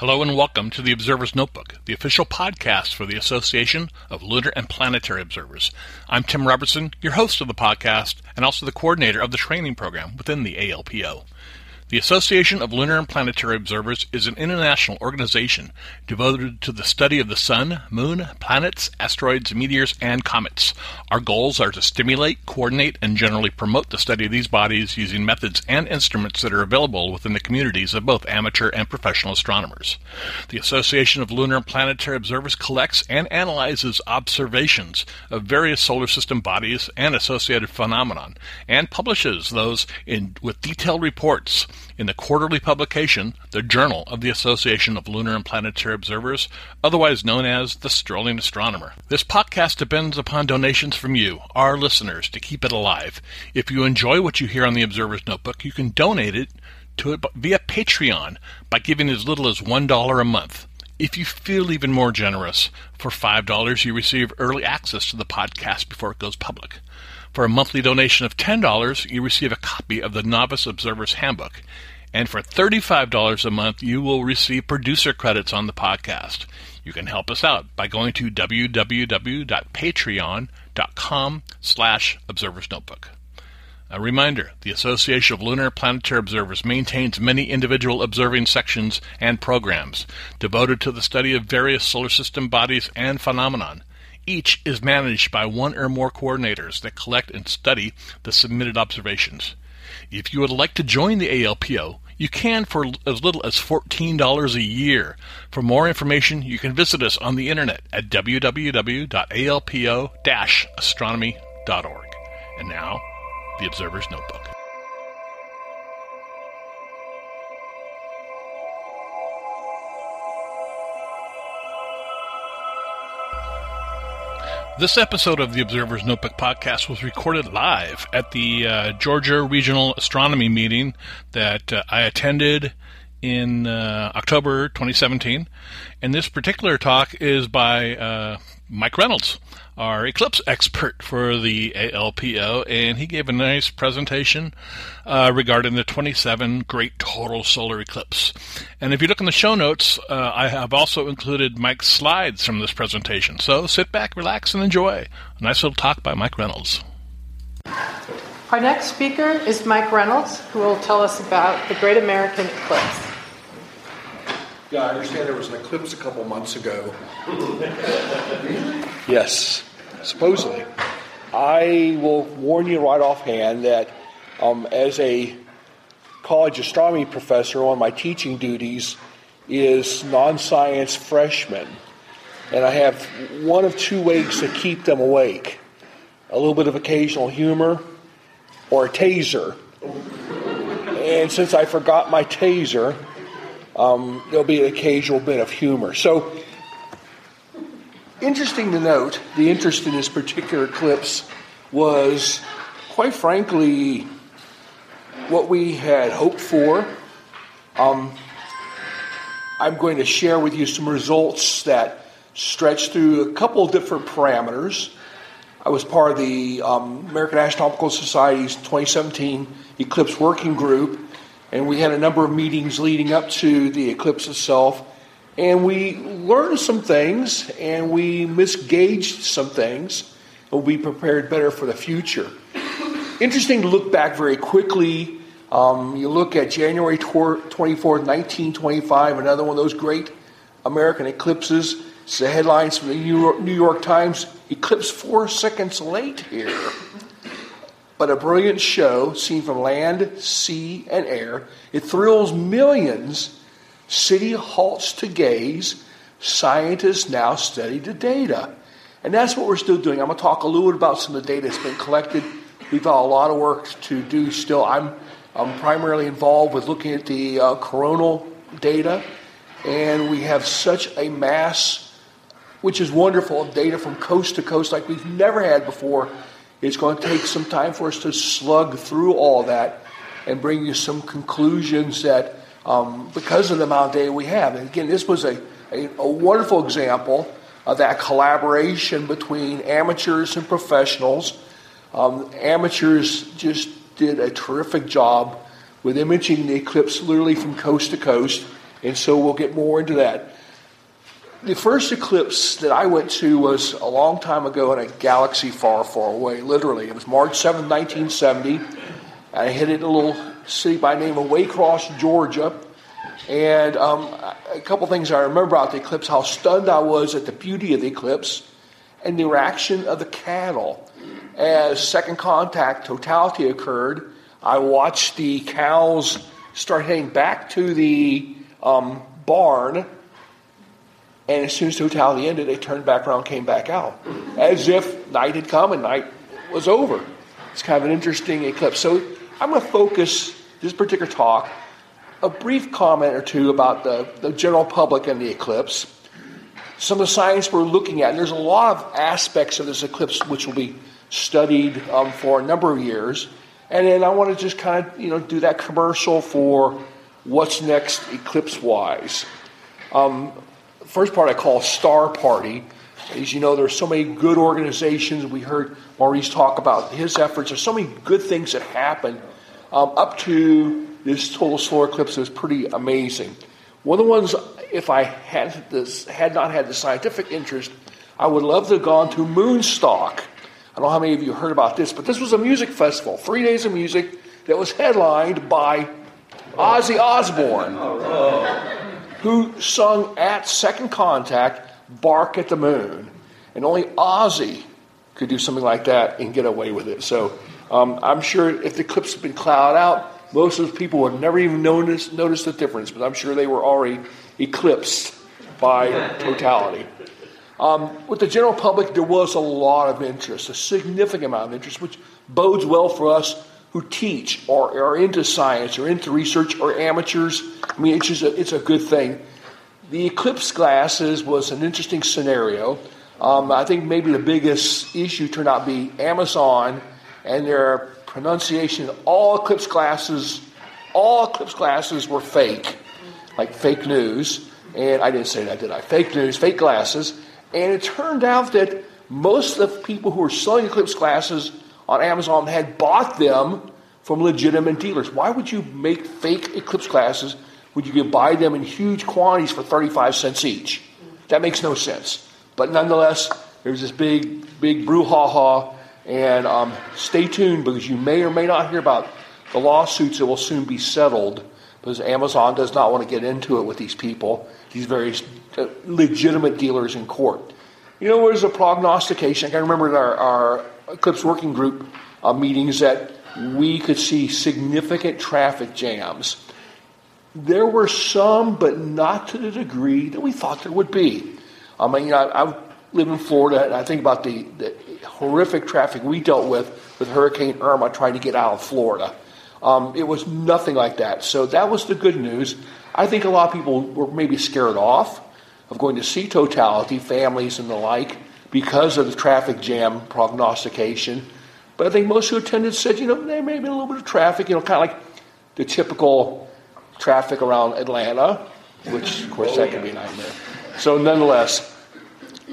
Hello and welcome to the Observer's Notebook, the official podcast for the Association of Lunar and Planetary Observers. I'm Tim Robertson, your host of the podcast and also the coordinator of the training program within the ALPO. The Association of Lunar and Planetary Observers is an international organization devoted to the study of the Sun, Moon, planets, asteroids, meteors, and comets. Our goals are to stimulate, coordinate, and generally promote the study of these bodies using methods and instruments that are available within the communities of both amateur and professional astronomers. The Association of Lunar and Planetary Observers collects and analyzes observations of various solar system bodies and associated phenomena, and publishes those in, with detailed reports in the quarterly publication, the Journal of the Association of Lunar and Planetary Observers, otherwise known as the Strolling Astronomer. This podcast depends upon donations from you, our listeners, to keep it alive. If you enjoy what you hear on the Observer's Notebook, you can donate it to it via Patreon by giving as little as $1 a month. If you feel even more generous, for $5 you receive early access to the podcast before it goes public. For a monthly donation of $10, you receive a copy of the Novice Observer's Handbook. And for $35 a month, you will receive producer credits on the podcast. You can help us out by going to www.patreon.com slash observersnotebook. A reminder, the Association of Lunar Planetary Observers maintains many individual observing sections and programs devoted to the study of various solar system bodies and phenomenon. Each is managed by one or more coordinators that collect and study the submitted observations. If you would like to join the ALPO, you can for as little as $14 a year. For more information, you can visit us on the internet at www.alpo-astronomy.org. And now, the Observer's Notebook. This episode of the Observer's Notebook podcast was recorded live at the uh, Georgia Regional Astronomy meeting that uh, I attended in uh, October 2017. And this particular talk is by uh, Mike Reynolds, our eclipse expert for the ALPO, and he gave a nice presentation uh, regarding the 27 Great Total Solar Eclipse. And if you look in the show notes, uh, I have also included Mike's slides from this presentation. So sit back, relax, and enjoy. A nice little talk by Mike Reynolds. Our next speaker is Mike Reynolds, who will tell us about the Great American Eclipse. Yeah, I understand there was an eclipse a couple months ago. yes, supposedly. I will warn you right offhand that um, as a college astronomy professor, one of my teaching duties is non science freshmen. And I have one of two ways to keep them awake a little bit of occasional humor or a taser. And since I forgot my taser, um, there'll be an occasional bit of humor. So, interesting to note, the interest in this particular eclipse was, quite frankly, what we had hoped for. Um, I'm going to share with you some results that stretch through a couple different parameters. I was part of the um, American Astronomical Society's 2017 Eclipse Working Group, and we had a number of meetings leading up to the eclipse itself. And we learned some things and we misgauged some things. We'll be prepared better for the future. Interesting to look back very quickly. Um, you look at January 24th, 1925, another one of those great American eclipses. It's the headlines from the New York, New York Times Eclipse four seconds late here but a brilliant show seen from land, sea, and air. It thrills millions. City halts to gaze. Scientists now study the data. And that's what we're still doing. I'm going to talk a little bit about some of the data that's been collected. We've got a lot of work to do still. I'm, I'm primarily involved with looking at the uh, coronal data and we have such a mass, which is wonderful, of data from coast to coast like we've never had before. It's going to take some time for us to slug through all that and bring you some conclusions that, um, because of the amount of data we have, and again, this was a, a, a wonderful example of that collaboration between amateurs and professionals. Um, amateurs just did a terrific job with imaging the eclipse literally from coast to coast, and so we'll get more into that. The first eclipse that I went to was a long time ago in a galaxy far, far away, literally. It was March 7, 1970. I hit it in a little city by the name of Waycross, Georgia. And um, a couple things I remember about the eclipse how stunned I was at the beauty of the eclipse and the reaction of the cattle. As second contact totality occurred, I watched the cows start heading back to the um, barn, and as soon as the totality ended, they turned back around, came back out, as if night had come and night was over. It's kind of an interesting eclipse. So I'm going to focus this particular talk a brief comment or two about the, the general public and the eclipse, some of the science we're looking at. And there's a lot of aspects of this eclipse which will be studied um, for a number of years. And then I want to just kind of you know do that commercial for what's next eclipse wise. Um, first part I call Star Party. As you know, there's so many good organizations. We heard Maurice talk about his efforts. There's so many good things that happen um, up to this total solar eclipse was pretty amazing. One of the ones, if I had this, had not had the scientific interest, I would love to have gone to Moonstock. I don't know how many of you heard about this, but this was a music festival, three days of music that was headlined by Ozzy Osbourne, who sung at Second Contact, "Bark at the Moon," and only Ozzy could do something like that and get away with it. So um, I'm sure if the eclipse had been clouded out, most of the people would never even notice, notice the difference, but I'm sure they were already eclipsed by totality. Um, with the general public, there was a lot of interest, a significant amount of interest, which bodes well for us who teach or are into science or into research or amateurs. I mean, it's just a, it's a good thing. The eclipse glasses was an interesting scenario. Um, I think maybe the biggest issue turned out to be Amazon and their pronunciation. All eclipse glasses, all eclipse glasses were fake, like fake news. And I didn't say that, did I? Fake news, fake glasses. And it turned out that most of the people who were selling eclipse glasses on Amazon had bought them from legitimate dealers. Why would you make fake eclipse glasses when you could buy them in huge quantities for 35 cents each? That makes no sense. But nonetheless, there's this big, big brouhaha and um, stay tuned because you may or may not hear about the lawsuits that will soon be settled because Amazon does not want to get into it with these people, these very uh, legitimate dealers in court. You know, there's a prognostication. I can remember our, our Eclipse Working Group uh, meetings that we could see significant traffic jams. There were some, but not to the degree that we thought there would be. I mean, I, I live in Florida, and I think about the, the horrific traffic we dealt with with Hurricane Irma trying to get out of Florida. Um, it was nothing like that. So that was the good news. I think a lot of people were maybe scared off of going to see totality, families and the like, because of the traffic jam prognostication. But I think most who attended said, you know, there may be a little bit of traffic, you know, kind of like the typical traffic around Atlanta, which, of course, that could be a nightmare. So, nonetheless,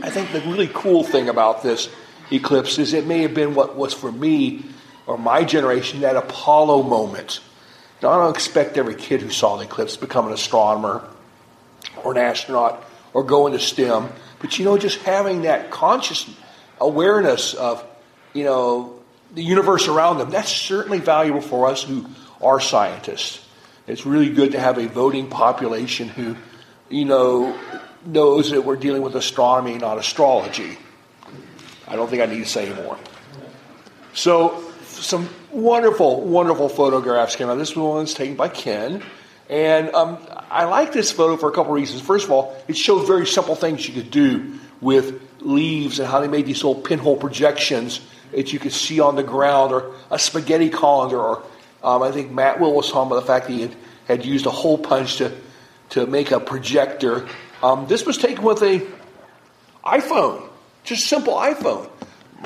I think the really cool thing about this eclipse is it may have been what was for me or my generation that Apollo moment. Now, I don't expect every kid who saw the eclipse to become an astronomer or an astronaut or go into STEM, but you know, just having that conscious awareness of, you know, the universe around them, that's certainly valuable for us who are scientists. It's really good to have a voting population who, you know, knows that we're dealing with astronomy, not astrology. I don't think I need to say more. So, some wonderful, wonderful photographs came out. This one was taken by Ken. And um, I like this photo for a couple reasons. First of all, it shows very simple things you could do with leaves and how they made these little pinhole projections that you could see on the ground, or a spaghetti colander, or um, I think Matt Will was talking about the fact that he had, had used a hole punch to to make a projector. Um, this was taken with a iPhone, just simple iPhone.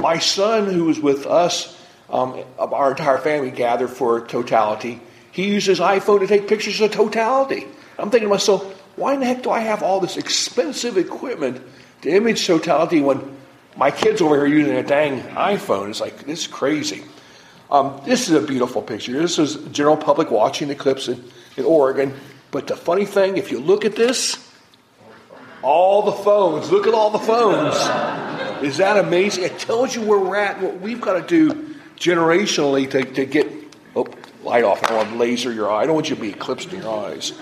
My son, who was with us, um, our entire family gathered for totality. He used his iPhone to take pictures of totality. I'm thinking to myself, why in the heck do I have all this expensive equipment to image totality when my kids over here using a dang iPhone? It's like, this is crazy. Um, this is a beautiful picture. This is general public watching the eclipse in, in Oregon. But the funny thing, if you look at this, all the phones, look at all the phones. Is that amazing? It tells you where we're at, what we've got to do generationally to, to get, light off. I don't want to laser your eye. I don't want you to be eclipsed in your eyes.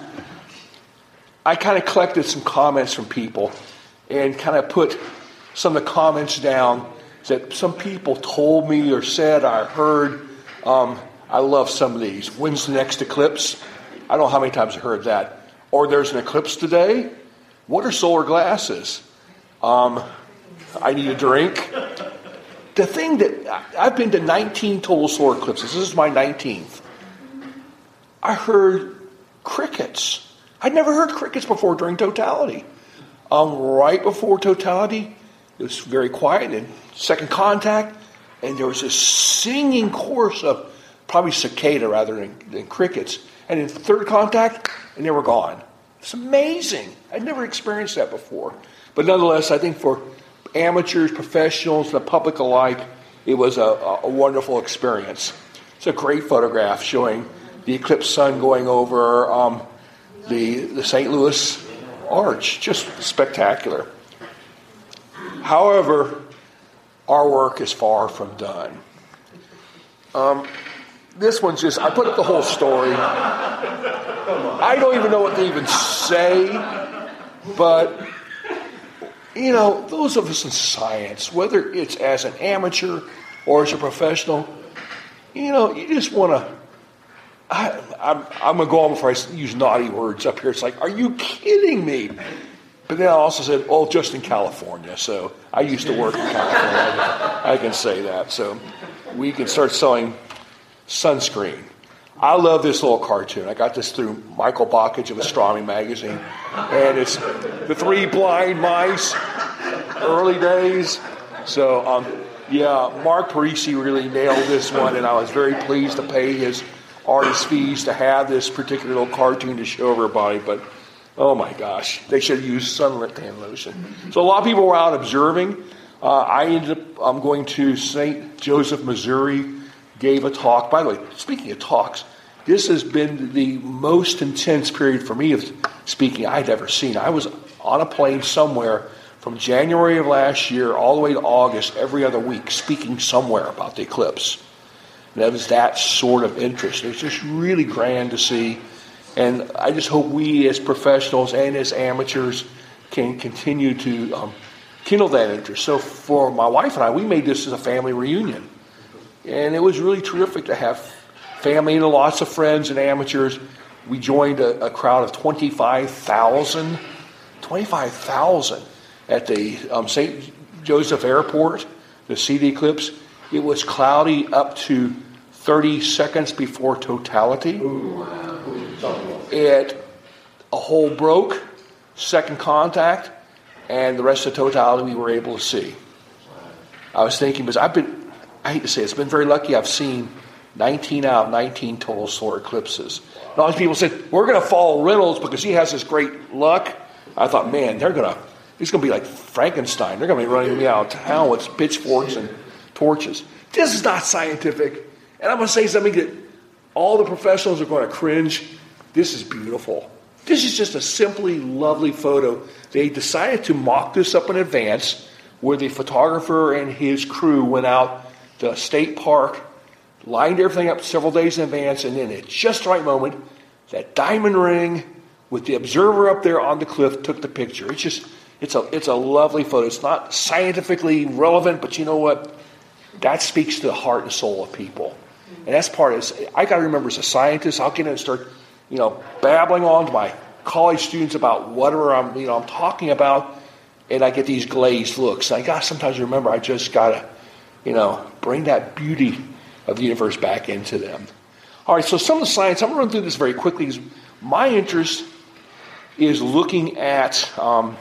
I kind of collected some comments from people and kind of put some of the comments down that some people told me or said I heard. Um, I love some of these. When's the next eclipse? I don't know how many times I heard that. Or there's an eclipse today. What are solar glasses? Um, I need a drink. The thing that I've been to 19 total solar eclipses. This is my 19th. I heard crickets. I'd never heard crickets before during totality. Um, right before totality, it was very quiet. And second contact, and there was a singing chorus of probably cicada rather than, than crickets. And in third contact, and they were gone. It's amazing. I'd never experienced that before. But nonetheless, I think for amateurs, professionals, the public alike, it was a, a wonderful experience. It's a great photograph showing the eclipse sun going over um, the, the St. Louis Arch. Just spectacular. However, our work is far from done. Um, this one's just, I put up the whole story. I don't even know what to even say, but, you know, those of us in science, whether it's as an amateur or as a professional, you know, you just want to. I, am I'm going to go on before I use naughty words up here. It's like, are you kidding me? But then I also said, oh, just in California. So I used to work in California. I can say that. So we can start selling sunscreen. I love this little cartoon. I got this through Michael Bakich of Astronomy Magazine. And it's the three blind mice, early days. So, um, yeah, Mark Parisi really nailed this one, and I was very pleased to pay his artist fees to have this particular little cartoon to show everybody. But Oh my gosh, they should have used sunlit tan lotion. So a lot of people were out observing. Uh, I ended up I'm going to St. Joseph, Missouri, gave a talk. By the way, speaking of talks, this has been the most intense period for me of speaking I'd ever seen. I was on a plane somewhere from January of last year all the way to August, every other week, speaking somewhere about the eclipse. That was that sort of interest. It's just really grand to see and I just hope we as professionals and as amateurs can continue to um, kindle that interest. So for my wife and I, we made this as a family reunion. And it was really terrific to have family and lots of friends and amateurs. We joined a, a crowd of 25,000. 25,000 at the um, St. Joseph Airport to see the eclipse. It was cloudy up to 30 seconds before totality. It a hole broke, second contact, and the rest of the totality we were able to see. I was thinking because I've been, I hate to say it, it's been very lucky I've seen 19 out of 19 total solar eclipses. And all these people said, we're going to follow Reynolds because he has this great luck. I thought, man, they're going to, he's going to be like Frankenstein. They're going to be running me out of town with pitchforks and torches. This is not scientific. And I'm going to say something that all the professionals are going to cringe. This is beautiful. This is just a simply lovely photo. They decided to mock this up in advance, where the photographer and his crew went out to state park, lined everything up several days in advance, and then at just the right moment, that diamond ring with the observer up there on the cliff took the picture. It's just, it's a, it's a lovely photo. It's not scientifically relevant, but you know what? That speaks to the heart and soul of people. And that's part of it. I got to remember as a scientist, I'll get in and start you know, babbling on to my college students about whatever I'm, you know, I'm talking about, and I get these glazed looks. I got sometimes remember I just gotta, you know, bring that beauty of the universe back into them. All right, so some of the science, I'm gonna run through this very quickly my interest is looking at, um,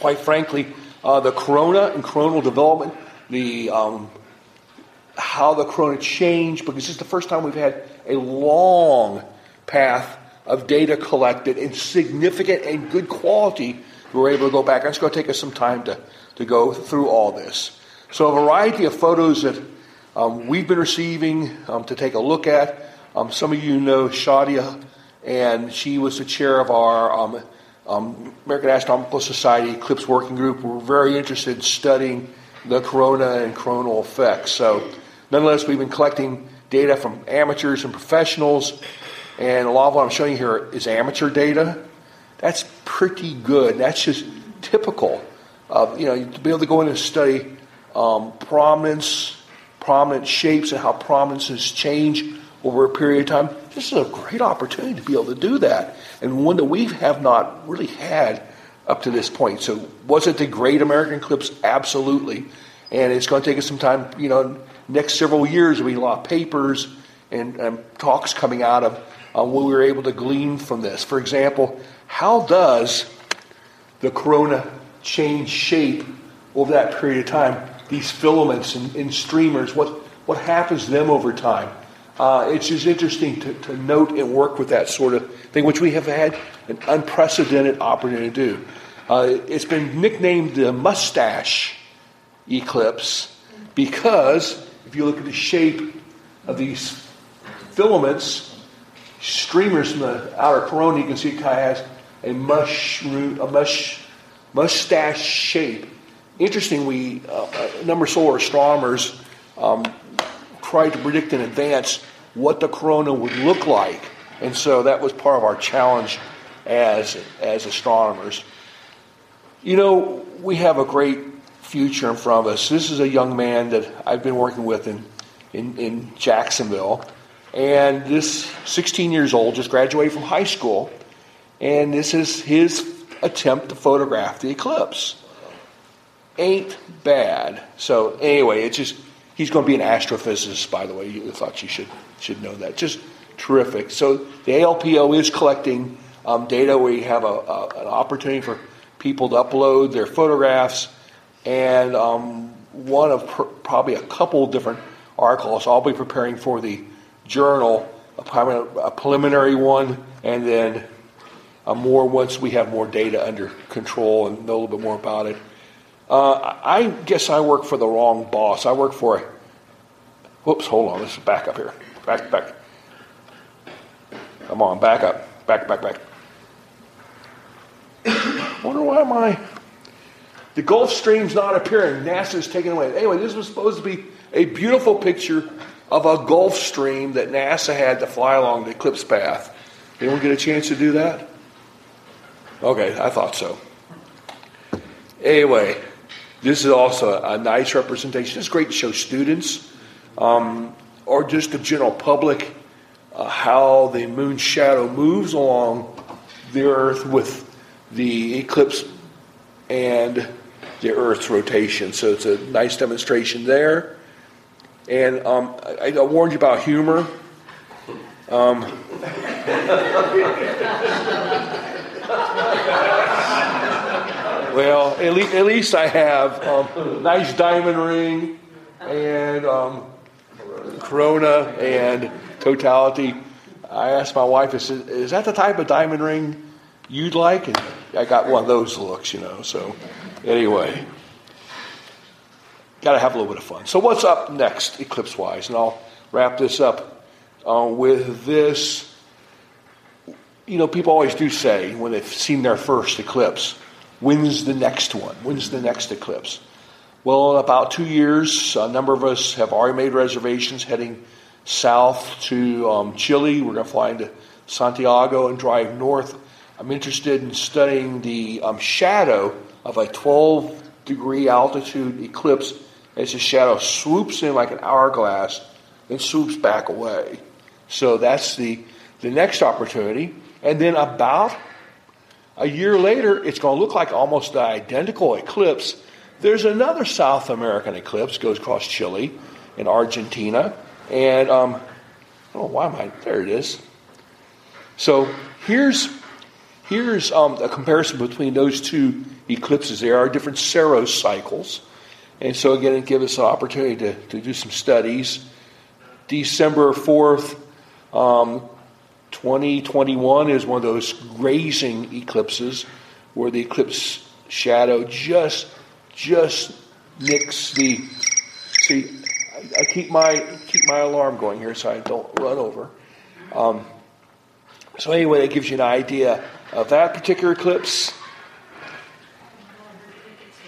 quite frankly, uh, the corona and coronal development, the um, how the corona changed, because this is the first time we've had a long path of data collected in significant and good quality. We're able to go back. It's going to take us some time to, to go through all this. So, a variety of photos that um, we've been receiving um, to take a look at. Um, some of you know Shadia, and she was the chair of our um, um, American Astronomical Society Eclipse Working Group. We're very interested in studying the corona and coronal effects. So, nonetheless, we've been collecting data from amateurs and professionals, and a lot of what I'm showing you here is amateur data. That's pretty good. That's just typical of, you know, to be able to go in and study um, prominence, prominent shapes, and how prominences change over a period of time. This is a great opportunity to be able to do that, and one that we have not really had up to this point. So, was it the great American eclipse? Absolutely. And it's going to take us some time, you know, next several years, We'll be a lot of papers and, and talks coming out of uh, what we were able to glean from this. For example, how does the corona change shape over that period of time? These filaments and, and streamers, what, what happens to them over time? Uh, it's just interesting to, to note and work with that sort of thing, which we have had an unprecedented opportunity to do. Uh, it's been nicknamed the mustache eclipse because if you look at the shape of these filaments, streamers from the outer corona, you can see it kind of has a mushroom, a mush, mustache shape. Interesting, we uh, a number of solar astronomers um, tried to predict in advance what the corona would look like, and so that was part of our challenge as as astronomers. You know, we have a great future in front of us. This is a young man that I've been working with in in, in Jacksonville, and this 16 years old just graduated from high school, and this is his attempt to photograph the eclipse. Ain't bad. So anyway, it's just he's going to be an astrophysicist. By the way, you thought you should should know that. Just terrific. So the ALPO is collecting um, data. We have a, a, an opportunity for people to upload their photographs, and um, one of pr- probably a couple different articles. I'll be preparing for the journal, a, a preliminary one, and then a more once we have more data under control and know a little bit more about it. Uh, I guess I work for the wrong boss. I work for a. Whoops, hold on. Let's back up here. Back, back. Come on, back up. Back, back, back. wonder why my the Gulfstream's not appearing. NASA's taking away. Anyway, this was supposed to be a beautiful picture of a Gulfstream that NASA had to fly along the eclipse path. Anyone get a chance to do that? Okay, I thought so. Anyway, this is also a nice representation. It's great to show students um, or just the general public uh, how the moon's shadow moves along the Earth with the eclipse and the Earth's rotation. So it's a nice demonstration there. And um, I, I, warned you about humor. Um, well, at, le- at, least I have um, nice diamond ring and um, Corona and totality. I asked my wife, I said, is that the type of diamond ring you'd like? And I got one of those looks, you know. So, anyway. Got to have a little bit of fun. So, what's up next, eclipse wise? And I'll wrap this up uh, with this. You know, people always do say when they've seen their first eclipse, when's the next one? When's the next eclipse? Well, in about two years, a number of us have already made reservations heading south to um, Chile. We're going to fly into Santiago and drive north. I'm interested in studying the um, shadow of a 12 degree altitude eclipse as the shadow swoops in like an hourglass and swoops back away. So that's the, the next opportunity. And then about a year later, it's going to look like almost the identical eclipse. There's another South American eclipse, goes across Chile and Argentina. And, um, oh, why am I? There it is. So here's, here's um, a comparison between those two eclipses. There are different Saros cycles. And so, again, it gives us an opportunity to, to do some studies. December 4th, um, 2021 is one of those grazing eclipses where the eclipse shadow just just nicks the. See, I, keep my keep my alarm going here so I don't run over. Um, so anyway, that gives you an idea of that particular eclipse.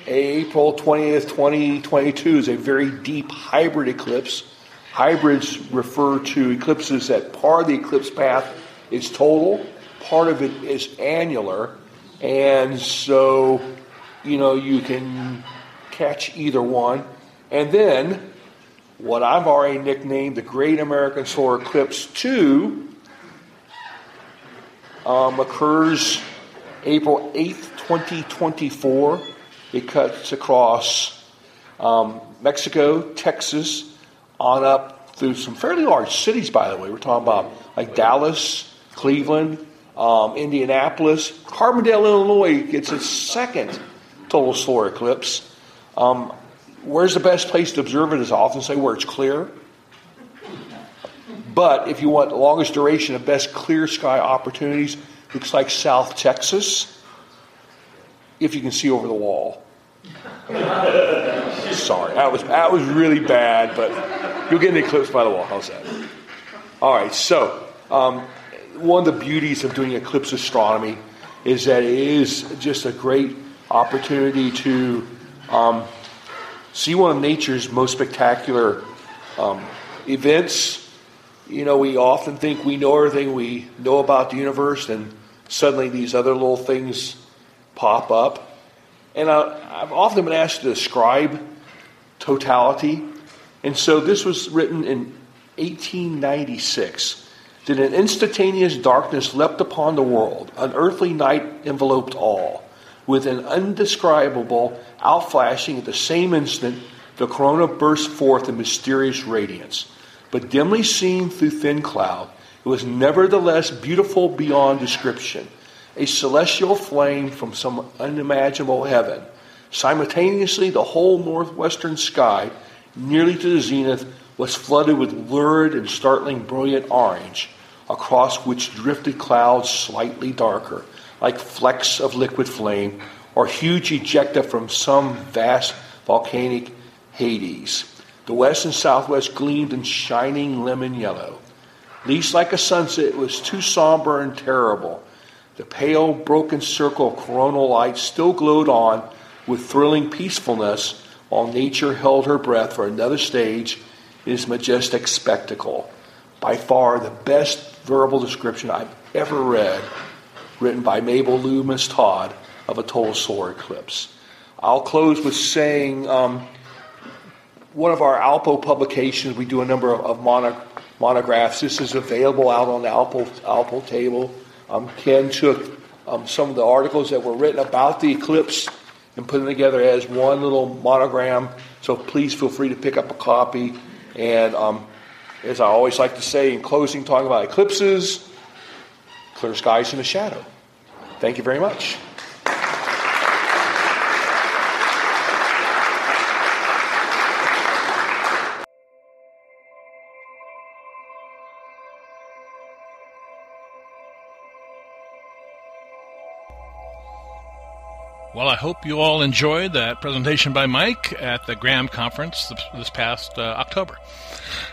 April 20th, 2022 is a very deep hybrid eclipse. Hybrids refer to eclipses that part of the eclipse path is total, part of it is annular, and so, you know, you can catch either one. And then, what I've already nicknamed the Great American Solar Eclipse 2 um, occurs April 8th, 2024. It cuts across um, Mexico, Texas, on up through some fairly large cities, by the way. We're talking about like Dallas, Cleveland, um, Indianapolis. Carbondale, Illinois gets its second total solar eclipse. Um, where's the best place to observe it? Is I often say where it's clear. But if you want the longest duration of best clear sky opportunities, looks like South Texas if you can see over the wall. Sorry, that was that was really bad, but you'll get an eclipse by the wall. How's that? All right, so um, one of the beauties of doing eclipse astronomy is that it is just a great opportunity to um, see one of nature's most spectacular um, events. You know, we often think we know everything we know about the universe, and suddenly these other little things pop up. And I, have often been asked to describe totality. And so this was written in 1896. That an instantaneous darkness leapt upon the world, an earthly night enveloped all. With an undescribable outflashing at the same instant, the corona burst forth in mysterious radiance. But dimly seen through thin cloud, it was nevertheless beautiful beyond description a celestial flame from some unimaginable heaven. Simultaneously, the whole northwestern sky, nearly to the zenith, was flooded with lurid and startling brilliant orange, across which drifted clouds slightly darker, like flecks of liquid flame, or huge ejecta from some vast volcanic Hades. The west and southwest gleamed in shining lemon yellow. Least like a sunset, it was too somber and terrible the pale, broken circle of coronal light still glowed on with thrilling peacefulness while nature held her breath for another stage in its majestic spectacle. By far the best verbal description I've ever read, written by Mabel Loomis Todd of a total solar eclipse. I'll close with saying um, one of our Alpo publications, we do a number of, of mono, monographs. This is available out on the Alpo, Alpo table. Um, Ken took um, some of the articles that were written about the eclipse and put them together as one little monogram. So please feel free to pick up a copy. And um, as I always like to say in closing, talking about eclipses, clear skies in the shadow. Thank you very much. Well, I hope you all enjoyed that presentation by Mike at the GRAM Conference this past uh, October.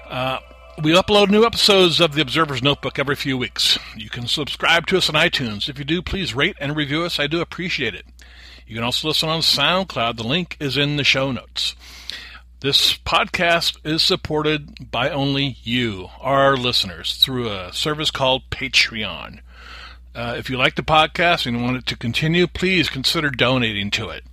Uh, we upload new episodes of the Observer's Notebook every few weeks. You can subscribe to us on iTunes. If you do, please rate and review us. I do appreciate it. You can also listen on SoundCloud. The link is in the show notes. This podcast is supported by only you, our listeners, through a service called Patreon. Uh, if you like the podcast and want it to continue, please consider donating to it.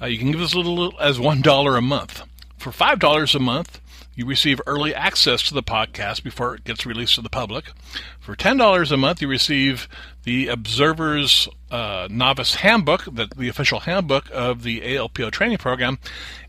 Uh, you can give as little as $1 a month. For $5 a month, you receive early access to the podcast before it gets released to the public. For $10 a month, you receive the Observer's uh, Novice Handbook, the, the official handbook of the ALPO training program.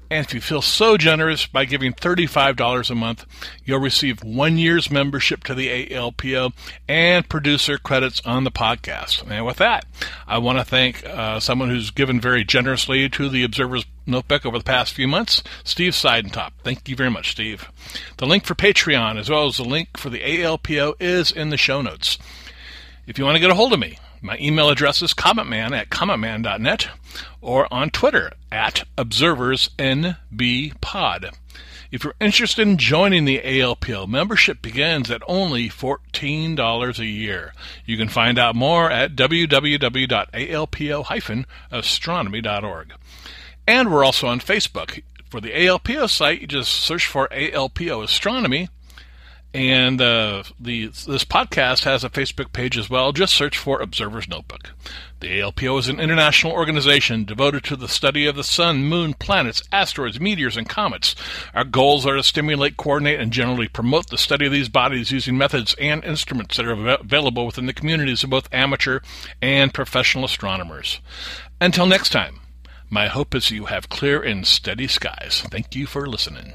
And if you feel so generous by giving $35 a month, you'll receive one year's membership to the ALPO and producer credits on the podcast. And with that, I want to thank uh, someone who's given very generously to the Observer's Notebook over the past few months, Steve Seidentop. Thank you very much, Steve. The link for Patreon, as well as the link for the ALPO, is in the show notes. If you want to get a hold of me, my email address is cometman at cometman.net or on Twitter at observersnbpod. If you're interested in joining the ALPO, membership begins at only $14 a year. You can find out more at www.alpo-astronomy.org. And we're also on Facebook. For the ALPO site, you just search for ALPO Astronomy and uh, the this podcast has a Facebook page as well. Just search for Observer's Notebook. The ALPO is an international organization devoted to the study of the sun, moon, planets, asteroids, meteors, and comets. Our goals are to stimulate, coordinate, and generally promote the study of these bodies using methods and instruments that are available within the communities of both amateur and professional astronomers. Until next time, my hope is you have clear and steady skies. Thank you for listening.